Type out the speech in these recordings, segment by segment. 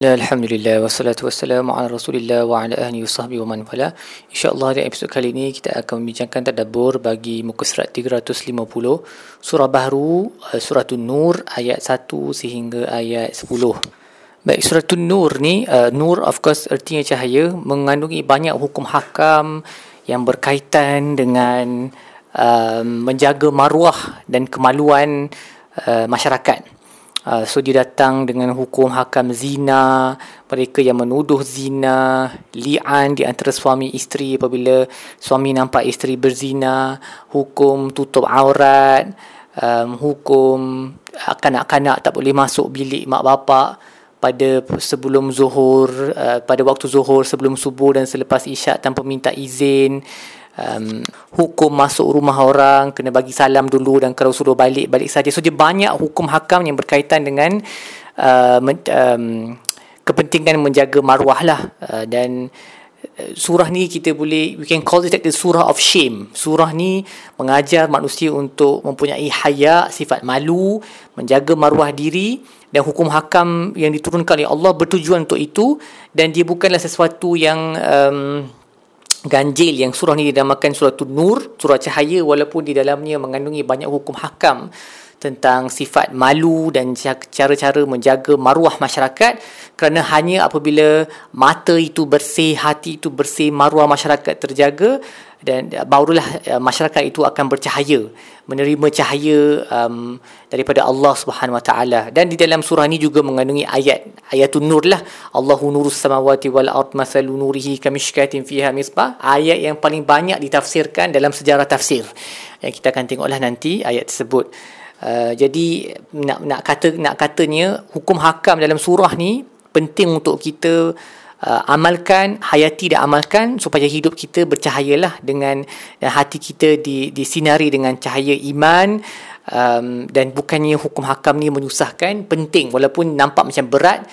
Alhamdulillah wassalatu wassalamu ala Rasulillah wa ala ahli wasahbihi wa man wala. Insya-Allah di episod kali ini kita akan membincangkan tadabbur bagi muka surat 350 surah baru uh, surah An-Nur ayat 1 sehingga ayat 10. Baik surah An-Nur ni uh, nur of course artinya cahaya mengandungi banyak hukum hakam yang berkaitan dengan uh, menjaga maruah dan kemaluan uh, masyarakat. Uh, so dia datang dengan hukum hakam zina, mereka yang menuduh zina, li'an di antara suami isteri apabila suami nampak isteri berzina, hukum tutup aurat, um, hukum kanak-kanak tak boleh masuk bilik mak bapak pada sebelum zuhur, uh, pada waktu zuhur sebelum subuh dan selepas isyak tanpa minta izin um, hukum masuk rumah orang kena bagi salam dulu dan kalau suruh balik balik saja. So dia banyak hukum hakam yang berkaitan dengan uh, um, kepentingan menjaga maruah lah. Uh, dan uh, surah ni kita boleh we can call it like the surah of shame. Surah ni mengajar manusia untuk mempunyai haya sifat malu menjaga maruah diri dan hukum hakam yang diturunkan oleh Allah bertujuan untuk itu. Dan dia bukanlah sesuatu yang um, ganjil yang surah ni dinamakan surah Nur, surah cahaya walaupun di dalamnya mengandungi banyak hukum hakam tentang sifat malu dan cara-cara menjaga maruah masyarakat kerana hanya apabila mata itu bersih, hati itu bersih, maruah masyarakat terjaga dan barulah uh, masyarakat itu akan bercahaya menerima cahaya um, daripada Allah Subhanahu Wa Taala. Dan di dalam surah ini juga mengandungi ayat ayatun nur lah. Allahu nurus samawati wal ard masalu nurihi kamishkatin fiha misbah. Ayat yang paling banyak ditafsirkan dalam sejarah tafsir. Yang kita akan tengoklah nanti ayat tersebut uh, jadi nak nak kata nak katanya hukum hakam dalam surah ni penting untuk kita uh, amalkan hayati dan amalkan supaya hidup kita bercahayalah dengan dan hati kita di disinari dengan cahaya iman um, dan bukannya hukum hakam ni menyusahkan penting walaupun nampak macam berat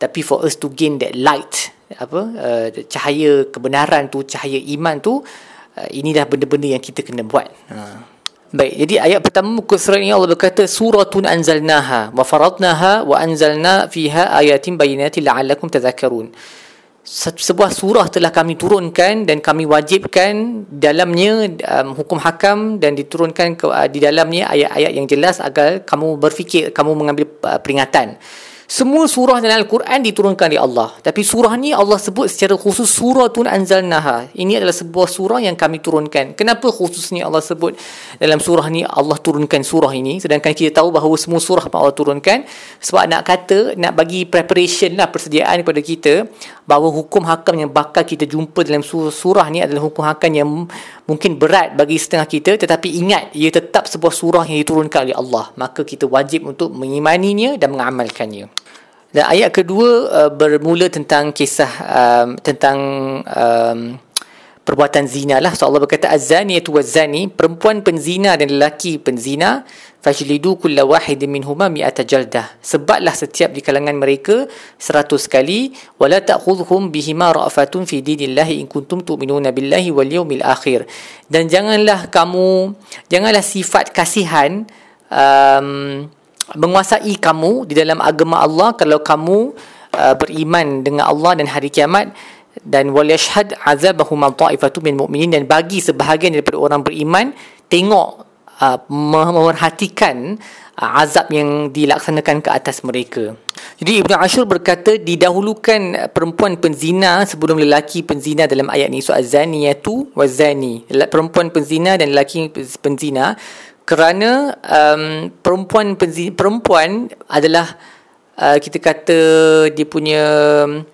tapi for us to gain that light apa uh, cahaya kebenaran tu cahaya iman tu uh, inilah benda-benda yang kita kena buat uh. Baik, jadi ayat pertama muka surat ini Allah berkata suratun anzalnaha wa faradnaha wa anzalna fiha ayatin bayinatin la'allakum tadhakkarun. Sebuah surah telah kami turunkan dan kami wajibkan dalamnya um, hukum hakam dan diturunkan ke, uh, di dalamnya ayat-ayat yang jelas agar kamu berfikir kamu mengambil uh, peringatan semua surah dalam Al-Quran diturunkan oleh Allah. Tapi surah ni Allah sebut secara khusus suratun anzalnaha. Ini adalah sebuah surah yang kami turunkan. Kenapa khususnya Allah sebut dalam surah ni Allah turunkan surah ini. Sedangkan kita tahu bahawa semua surah Allah turunkan. Sebab nak kata, nak bagi preparation lah persediaan kepada kita. Bahawa hukum hakam yang bakal kita jumpa dalam surah, surah ni adalah hukum hakam yang mungkin berat bagi setengah kita. Tetapi ingat, ia tetap sebuah surah yang diturunkan oleh Allah. Maka kita wajib untuk mengimaninya dan mengamalkannya. Dan ayat kedua uh, bermula tentang kisah um, tentang um, perbuatan zina lah. So Allah berkata az-zani tu waz-zani, perempuan penzina dan lelaki penzina, fajlidu kulla wahidin minhuma mi'ata jaldah. Sebablah setiap di kalangan mereka seratus kali wala ta'khudhum bihima ra'fatun fi dinillahi in kuntum tu'minuna billahi wal yawmil akhir. Dan janganlah kamu janganlah sifat kasihan um, menguasai kamu di dalam agama Allah. Kalau kamu uh, beriman dengan Allah dan hari kiamat dan wal yashhad azabahum ta'ifatu min mu'minin dan bagi sebahagian daripada orang beriman tengok uh, memerhatikan uh, azab yang dilaksanakan ke atas mereka. Jadi Ibnu Ashur berkata didahulukan perempuan penzina sebelum lelaki penzina dalam ayat ini so azaniyatu wazani perempuan penzina dan lelaki penzina kerana um, perempuan perempuan adalah uh, kita kata dia punya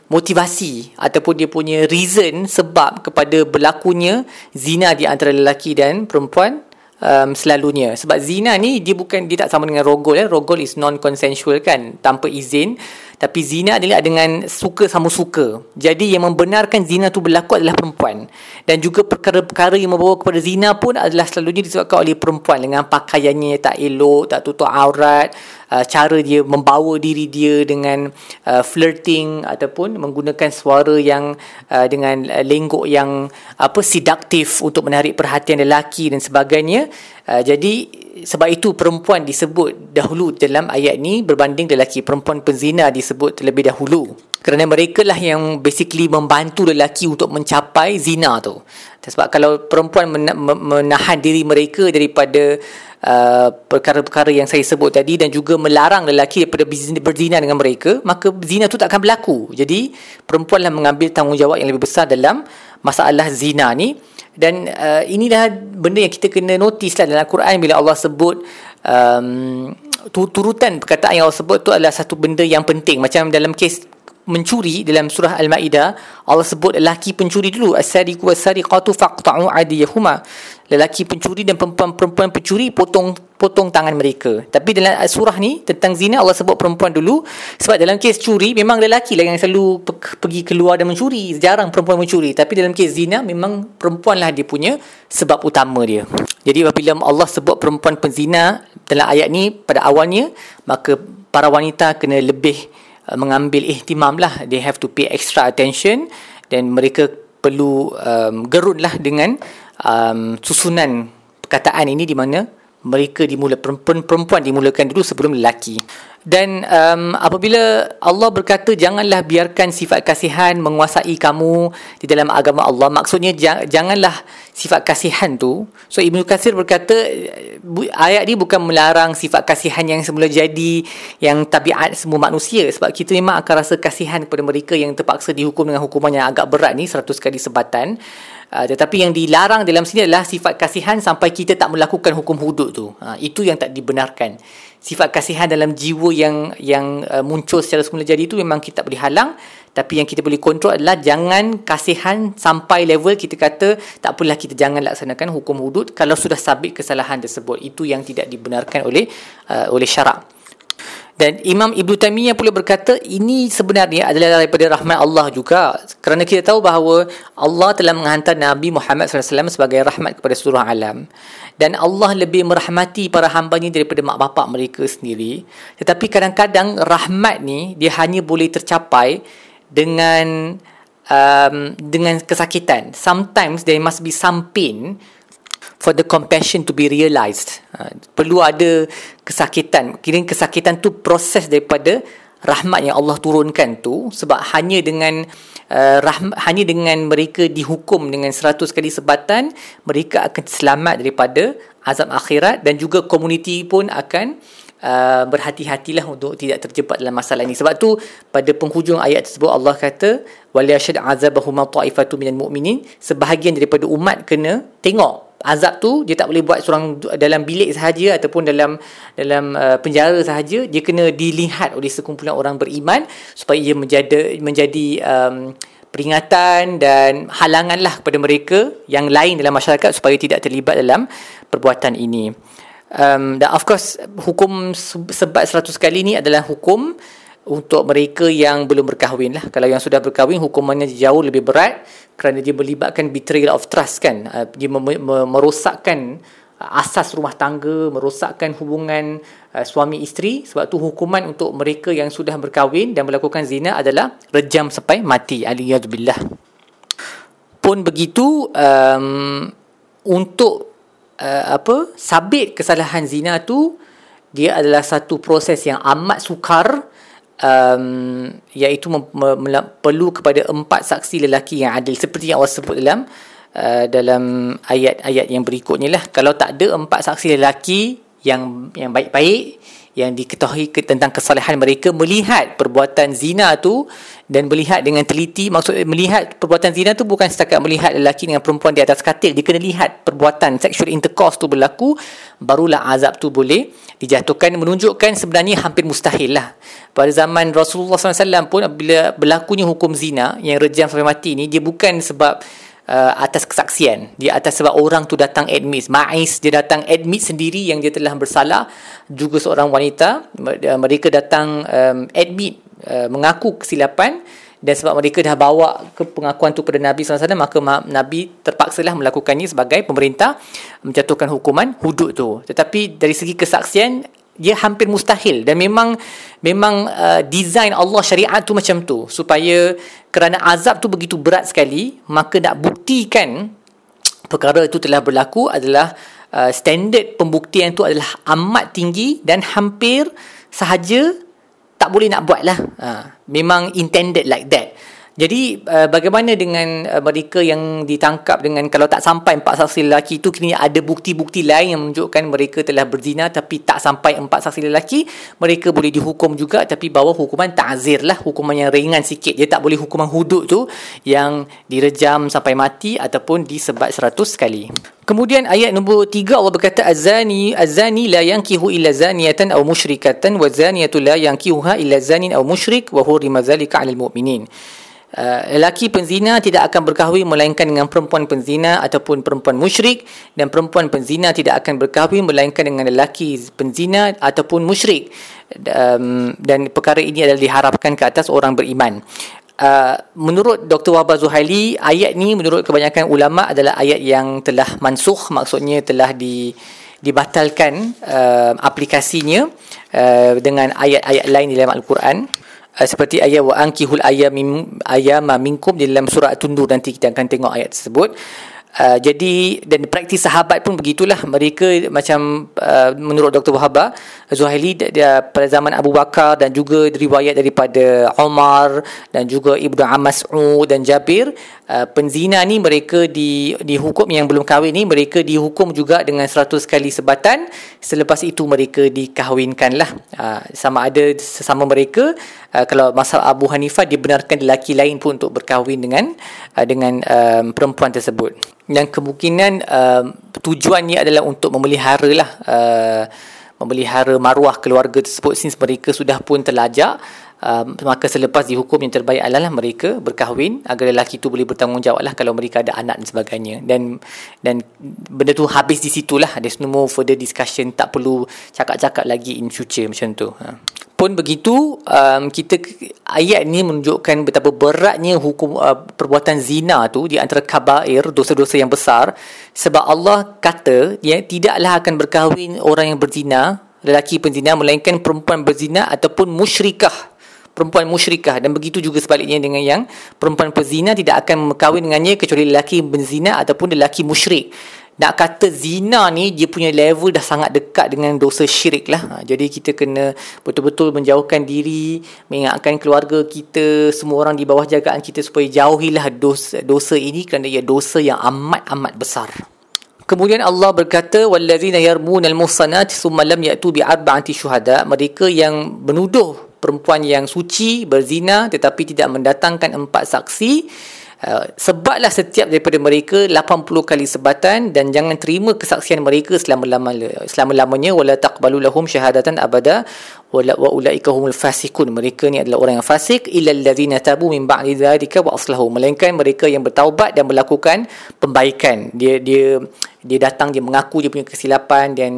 motivasi ataupun dia punya reason sebab kepada berlakunya zina di antara lelaki dan perempuan um, selalunya. Sebab zina ni dia bukan dia tak sama dengan rogol eh. Rogol is non consensual kan tanpa izin tapi zina adalah dengan suka sama suka. Jadi yang membenarkan zina tu berlaku adalah perempuan. Dan juga perkara-perkara yang membawa kepada zina pun adalah selalunya disebabkan oleh perempuan dengan pakaiannya tak elok, tak tutup aurat, uh, cara dia membawa diri dia dengan uh, flirting ataupun menggunakan suara yang uh, dengan uh, lenggok yang apa seduktif untuk menarik perhatian lelaki dan sebagainya. Uh, jadi sebab itu perempuan disebut dahulu dalam ayat ni berbanding lelaki. Perempuan penzina disebut terlebih dahulu. Kerana mereka lah yang basically membantu lelaki untuk mencapai zina tu. Sebab kalau perempuan menahan diri mereka daripada uh, perkara-perkara yang saya sebut tadi dan juga melarang lelaki daripada berzina dengan mereka, maka zina tu tak akan berlaku. Jadi perempuanlah mengambil tanggungjawab yang lebih besar dalam masalah zina ni dan uh, inilah benda yang kita kena notice lah dalam Al-Quran bila Allah sebut um, turutan perkataan yang Allah sebut tu adalah satu benda yang penting macam dalam kes mencuri dalam surah Al-Maidah Allah sebut lelaki pencuri dulu as-sariqu was-sariqatu faqta'u adiyahuma lelaki pencuri dan perempuan-perempuan pencuri potong potong tangan mereka. Tapi dalam surah ni tentang zina Allah sebut perempuan dulu. Sebab dalam kes curi memang lelaki lah yang selalu pergi keluar dan mencuri. Jarang perempuan mencuri. Tapi dalam kes zina memang perempuan lah dia punya sebab utama dia. Jadi apabila Allah sebut perempuan penzina dalam ayat ni pada awalnya maka para wanita kena lebih mengambil ihtimam lah. They have to pay extra attention dan mereka perlu um, gerun lah dengan um, susunan perkataan ini di mana mereka dimula perempuan, perempuan dimulakan dulu sebelum lelaki dan um, apabila Allah berkata janganlah biarkan sifat kasihan menguasai kamu di dalam agama Allah. Maksudnya janganlah sifat kasihan tu. So Ibnu Katsir berkata ayat ni bukan melarang sifat kasihan yang semula jadi yang tabiat semua manusia. Sebab kita memang akan rasa kasihan kepada mereka yang terpaksa dihukum dengan hukuman yang agak berat ni 100 kali sebatan. Uh, tetapi yang dilarang dalam sini adalah sifat kasihan sampai kita tak melakukan hukum hudud tu. Uh, itu yang tak dibenarkan. Sifat kasihan dalam jiwa yang yang uh, muncul secara semula jadi itu memang kita boleh halang. Tapi yang kita boleh kontrol adalah jangan kasihan sampai level kita kata tak apalah kita jangan laksanakan hukum hudud kalau sudah sabit kesalahan tersebut. Itu yang tidak dibenarkan oleh uh, oleh syarak dan Imam Ibn Taymiyah pula berkata ini sebenarnya adalah daripada rahmat Allah juga. Kerana kita tahu bahawa Allah telah menghantar Nabi Muhammad SAW sebagai rahmat kepada seluruh alam. Dan Allah lebih merahmati para hambanya daripada mak bapak mereka sendiri. Tetapi kadang-kadang rahmat ni dia hanya boleh tercapai dengan um, dengan kesakitan. Sometimes there must be some pain for the compassion to be realized. Uh, perlu ada kesakitan. Kira kesakitan tu proses daripada rahmat yang Allah turunkan tu sebab hanya dengan uh, rahmat, hanya dengan mereka dihukum dengan seratus kali sebatan mereka akan selamat daripada azab akhirat dan juga komuniti pun akan uh, berhati-hatilah untuk tidak terjebak dalam masalah ini sebab tu pada penghujung ayat tersebut Allah kata waliyashad azabahum ta'ifatu minal mu'minin sebahagian daripada umat kena tengok azab tu dia tak boleh buat seorang dalam bilik sahaja ataupun dalam dalam uh, penjara sahaja dia kena dilihat oleh sekumpulan orang beriman supaya ia menjadi menjadi um, peringatan dan halanganlah kepada mereka yang lain dalam masyarakat supaya tidak terlibat dalam perbuatan ini. Um, dan of course hukum sebat 100 kali ni adalah hukum untuk mereka yang belum berkahwin lah. Kalau yang sudah berkahwin, hukumannya jauh lebih berat kerana dia melibatkan betrayal of trust kan. Uh, dia merosakkan asas rumah tangga, merosakkan hubungan uh, suami isteri. Sebab tu hukuman untuk mereka yang sudah berkahwin dan melakukan zina adalah rejam sampai mati. Aliyahzubillah. Pun begitu, um, untuk uh, apa sabit kesalahan zina tu, dia adalah satu proses yang amat sukar um, iaitu mem- mem- perlu kepada empat saksi lelaki yang adil. Seperti yang Allah sebut dalam uh, dalam ayat-ayat yang berikutnya lah. Kalau tak ada empat saksi lelaki yang yang baik-baik yang diketahui tentang kesalahan mereka melihat perbuatan zina tu dan melihat dengan teliti. Maksud melihat perbuatan zina tu bukan setakat melihat lelaki dengan perempuan di atas katil. Dia kena lihat perbuatan sexual intercourse tu berlaku barulah azab tu boleh dijatuhkan menunjukkan sebenarnya hampir mustahil lah. Pada zaman Rasulullah SAW pun bila berlakunya hukum zina yang rejam sampai mati ni dia bukan sebab uh, atas kesaksian. Dia atas sebab orang tu datang admit. Ma'is dia datang admit sendiri yang dia telah bersalah. Juga seorang wanita mereka datang um, admit uh, mengaku kesilapan. Dan sebab mereka dah bawa ke pengakuan tu pada Nabi SAW maka Nabi terpaksalah melakukannya sebagai pemerintah menjatuhkan hukuman hudud tu. Tetapi dari segi kesaksian dia hampir mustahil dan memang memang uh, design Allah syariat tu macam tu. Supaya kerana azab tu begitu berat sekali maka nak buktikan perkara itu telah berlaku adalah uh, standard pembuktian itu adalah amat tinggi dan hampir sahaja tak boleh nak buat lah uh, memang intended like that jadi uh, bagaimana dengan uh, mereka yang ditangkap dengan kalau tak sampai empat saksi lelaki itu kini ada bukti-bukti lain yang menunjukkan mereka telah berzina tapi tak sampai empat saksi lelaki mereka boleh dihukum juga tapi bawa hukuman ta'zir lah hukuman yang ringan sikit dia tak boleh hukuman hudud tu yang direjam sampai mati ataupun disebat seratus kali Kemudian ayat nombor tiga Allah berkata azani azani la yankihu illa zaniyatan aw musyrikatan wa zaniyatu la yankihuha illa zanin aw musyrik wa hurima dhalika 'alal mu'minin. Uh, lelaki penzina tidak akan berkahwin melainkan dengan perempuan penzina ataupun perempuan musyrik. Dan perempuan penzina tidak akan berkahwin melainkan dengan lelaki penzina ataupun musyrik. Um, dan perkara ini adalah diharapkan ke atas orang beriman. Uh, menurut Dr. Wahbah Zuhaili ayat ni menurut kebanyakan ulama adalah ayat yang telah mansuh maksudnya telah di dibatalkan uh, aplikasinya uh, dengan ayat-ayat lain di dalam Al-Quran seperti ayat wa ankihul ayam ayama minkum di dalam surah tundur nanti kita akan tengok ayat tersebut Uh, jadi dan praktis sahabat pun begitulah mereka macam uh, menurut Dr. Wahaba Zuhaili dia, pada zaman Abu Bakar dan juga riwayat daripada Umar dan juga Ibnu Mas'ud dan Jabir uh, penzina ni mereka di dihukum yang belum kahwin ni mereka dihukum juga dengan 100 kali sebatan. Selepas itu mereka dikahwinkan lah uh, sama ada sesama mereka uh, kalau masalah Abu Hanifah dibenarkan lelaki lain pun untuk berkahwin dengan uh, dengan um, perempuan tersebut. Dan kemungkinan uh, tujuannya adalah untuk memelihara lah uh, memelihara maruah keluarga tersebut since mereka sudah pun terlajak uh, maka selepas dihukum yang terbaik adalah mereka berkahwin agar lelaki itu boleh bertanggungjawab lah kalau mereka ada anak dan sebagainya. Dan dan benda tu habis di situlah there's no more further discussion. Tak perlu cakap-cakap lagi in future macam tu. Ha. Pun begitu um, kita ayat ni menunjukkan betapa beratnya hukum uh, perbuatan zina tu di antara kabair dosa-dosa yang besar. Sebab Allah kata ya tidaklah akan berkahwin orang yang berzina lelaki penzina melainkan perempuan berzina ataupun musyrikah perempuan musyrikah dan begitu juga sebaliknya dengan yang perempuan penzina tidak akan berkahwin dengannya kecuali lelaki berzina ataupun lelaki musyrik nak kata zina ni dia punya level dah sangat dekat dengan dosa syirik lah. Ha, jadi kita kena betul-betul menjauhkan diri, mengingatkan keluarga kita, semua orang di bawah jagaan kita supaya jauhilah dosa, dosa ini kerana ia dosa yang amat-amat besar. Kemudian Allah berkata wallazina yarmunal muhsanat thumma lam ya'tu bi arba'ati syuhada mereka yang menuduh perempuan yang suci berzina tetapi tidak mendatangkan empat saksi Uh, sebablah setiap daripada mereka 80 kali sebatan dan jangan terima kesaksian mereka selama-lamanya selama-lamanya wala taqbalu lahum syahadatan abada wa ulaika humul fasikun. Mereka ni adalah orang yang fasik. Illa allazina tabu min ba'di dzalika wa aslahu. Melainkan mereka yang bertaubat dan melakukan pembaikan. Dia dia dia datang dia mengaku dia punya kesilapan dan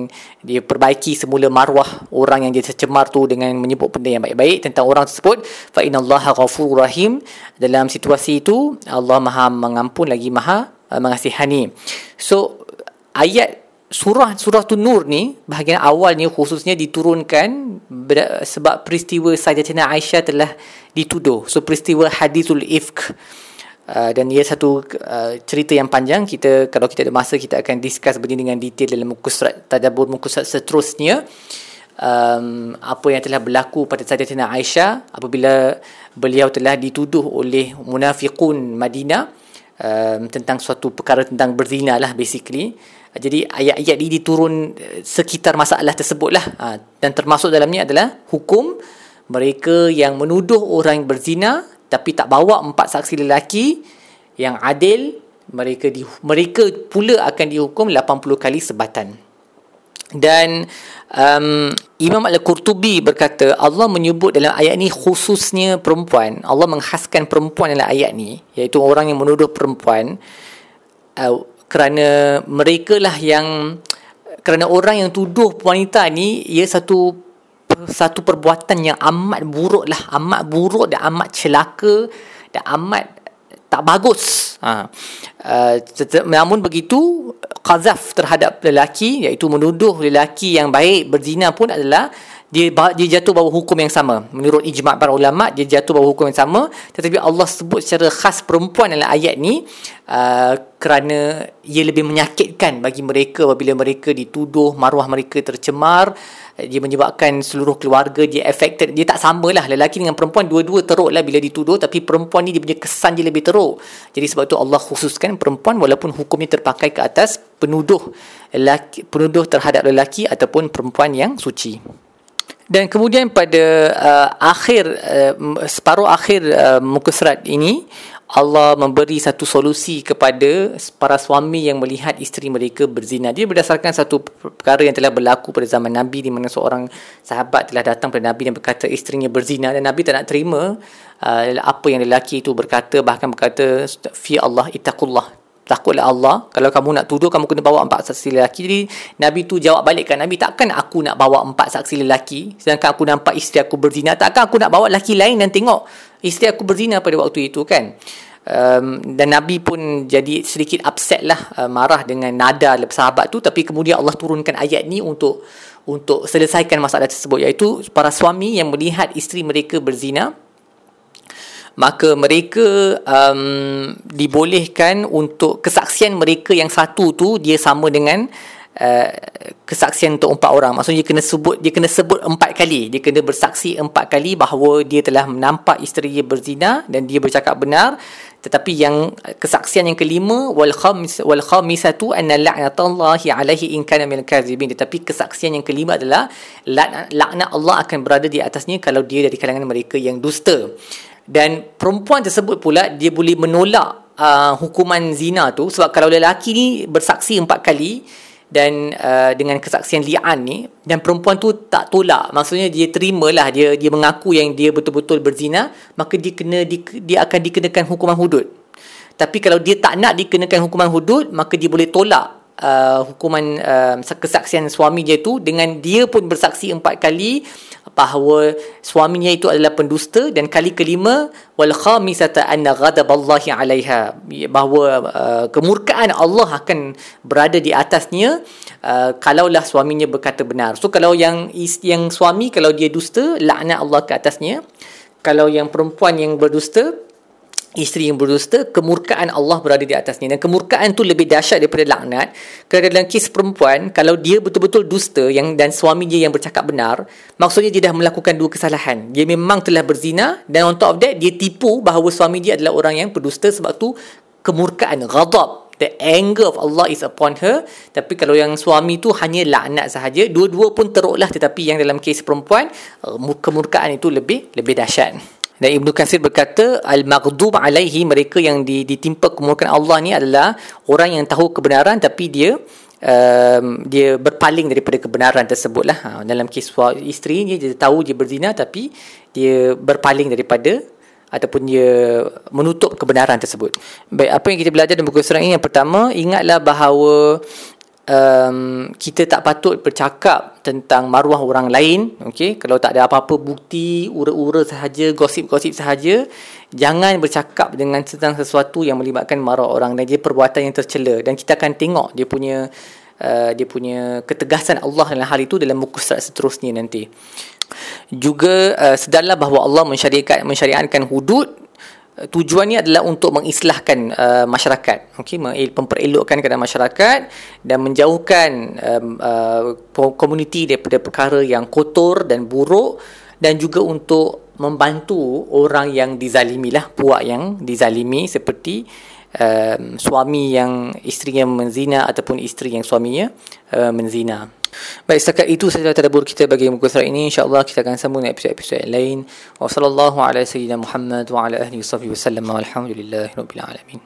dia perbaiki semula marwah orang yang dia tercemar tu dengan menyebut benda yang baik-baik tentang orang tersebut. Fa innallaha ghafurur rahim. Dalam situasi itu Allah Maha mengampun lagi Maha uh, mengasihani. So ayat surah surah tu nur ni bahagian awal ni khususnya diturunkan sebab peristiwa Sayyidatina Aisyah telah dituduh. So peristiwa hadisul ifk. Uh, dan ia satu uh, cerita yang panjang. Kita kalau kita ada masa kita akan discuss begini dengan detail dalam muka surat tadabbur muka surat seterusnya. Um, apa yang telah berlaku pada Sayyidatina Aisyah apabila beliau telah dituduh oleh munafiqun Madinah um, tentang suatu perkara tentang berzina lah basically jadi ayat-ayat ini diturun uh, sekitar masalah tersebut lah uh, dan termasuk dalamnya adalah hukum mereka yang menuduh orang yang berzina tapi tak bawa empat saksi lelaki yang adil mereka di, mereka pula akan dihukum 80 kali sebatan. Dan um, Imam Al-Qurtubi berkata Allah menyebut dalam ayat ni khususnya perempuan. Allah menghaskan perempuan dalam ayat ni iaitu orang yang menuduh perempuan uh, kerana mereka lah yang kerana orang yang tuduh wanita ni ia satu satu perbuatan yang amat buruk lah amat buruk dan amat celaka dan amat tak bagus. Ha. Uh, namun begitu qazaf terhadap lelaki iaitu menuduh lelaki yang baik berzina pun adalah dia dia jatuh bawah hukum yang sama. Menurut ijma' para ulama dia jatuh bawah hukum yang sama. Tetapi Allah sebut secara khas perempuan dalam ayat ni uh, kerana ia lebih menyakitkan bagi mereka apabila mereka dituduh maruah mereka tercemar dia menyebabkan seluruh keluarga dia affected. Dia tak samalah lelaki dengan perempuan. Dua-dua teruk lah bila dituduh tapi perempuan ni dia punya kesan dia lebih teruk. Jadi sebab tu Allah khususkan perempuan walaupun hukumnya terpakai ke atas penuduh lelaki, penuduh terhadap lelaki ataupun perempuan yang suci dan kemudian pada uh, akhir uh, separuh akhir uh, muka surat ini Allah memberi satu solusi kepada para suami yang melihat isteri mereka berzina. Dia berdasarkan satu perkara yang telah berlaku pada zaman Nabi di mana seorang sahabat telah datang kepada Nabi dan berkata isterinya berzina dan Nabi tak nak terima uh, apa yang lelaki itu berkata bahkan berkata fi Allah ittaqullah takutlah Allah kalau kamu nak tuduh kamu kena bawa empat saksi lelaki. Jadi Nabi tu jawab balik kan Nabi takkan aku nak bawa empat saksi lelaki sedangkan aku nampak isteri aku berzina? Takkan aku nak bawa lelaki lain dan tengok isteri aku berzina pada waktu itu kan? Um, dan Nabi pun jadi sedikit upset lah uh, marah dengan nada sahabat tu. Tapi kemudian Allah turunkan ayat ni untuk untuk selesaikan masalah tersebut iaitu para suami yang melihat isteri mereka berzina maka mereka um, dibolehkan untuk kesaksian mereka yang satu tu dia sama dengan uh, kesaksian untuk empat orang. Maksudnya dia kena sebut dia kena sebut empat kali. Dia kena bersaksi empat kali bahawa dia telah menampak isteri dia berzina dan dia bercakap benar. Tetapi yang kesaksian yang kelima wal khamis wal khamisatu anna la'natullahi alaihi in kana min kadzibin tetapi kesaksian yang kelima adalah laknat Allah akan berada di atasnya kalau dia dari kalangan mereka yang dusta dan perempuan tersebut pula dia boleh menolak uh, hukuman zina tu. Sebab kalau lelaki ni bersaksi empat kali dan uh, dengan kesaksian li'an ni dan perempuan tu tak tolak. Maksudnya dia terimalah dia dia mengaku yang dia betul-betul berzina maka dia kena di, dia akan dikenakan hukuman hudud. Tapi kalau dia tak nak dikenakan hukuman hudud maka dia boleh tolak uh, hukuman uh, kesaksian suami dia tu. Dengan dia pun bersaksi empat kali bahawa suaminya itu adalah pendusta dan kali kelima wal khamisata anna ghadaballahi 'alaiha bahawa uh, kemurkaan Allah akan berada di atasnya uh, kalaulah suaminya berkata benar. So kalau yang yang suami kalau dia dusta laknat Allah ke atasnya. Kalau yang perempuan yang berdusta isteri yang berdusta kemurkaan Allah berada di atasnya. Dan kemurkaan tu lebih dahsyat daripada laknat. Kerana dalam kes perempuan kalau dia betul-betul dusta yang dan suami dia yang bercakap benar maksudnya dia dah melakukan dua kesalahan. Dia memang telah berzina dan on top of that dia tipu bahawa suami dia adalah orang yang berdusta sebab tu kemurkaan ghadab. The anger of Allah is upon her. Tapi kalau yang suami tu hanya laknat sahaja dua-dua pun teruklah. Tetapi yang dalam kes perempuan uh, kemurkaan itu lebih lebih dahsyat dan Ibnu Katsir berkata al-maghdub alaihi mereka yang ditimpa kemurkaan Allah ni adalah orang yang tahu kebenaran tapi dia um, dia berpaling daripada kebenaran tersebut lah. Ha, dalam kes isteri ni dia tahu dia berzina tapi dia berpaling daripada ataupun dia menutup kebenaran tersebut. Baik, apa yang kita belajar dalam buku surat ini yang pertama, ingatlah bahawa um, kita tak patut bercakap tentang maruah orang lain okey? Kalau tak ada apa-apa bukti ura-ura sahaja gosip-gosip sahaja jangan bercakap dengan tentang sesuatu yang melibatkan maruah orang dan dia perbuatan yang tercela. Dan kita akan tengok dia punya uh, dia punya ketegasan Allah dalam hal itu dalam muka surat seterusnya nanti. Juga uh, sedarlah bahawa Allah mensyariatkan mensyariatkan hudud tujuannya adalah untuk mengislahkan uh, masyarakat. Okey memperelokkan keadaan masyarakat dan menjauhkan um, uh, komuniti daripada perkara yang kotor dan buruk dan juga untuk membantu orang yang dizalimi lah puak yang dizalimi seperti um, suami yang isteri yang menzina ataupun isteri yang suaminya uh, menzina Baik, setakat itu sahaja tadabbur kita bagi muka surat ini. InsyaAllah kita akan sambung dengan episod-episod yang lain. Wa sallallahu ala sayyidina Muhammad wa ala ahli wa sallam. Alhamdulillahi rabbil alamin.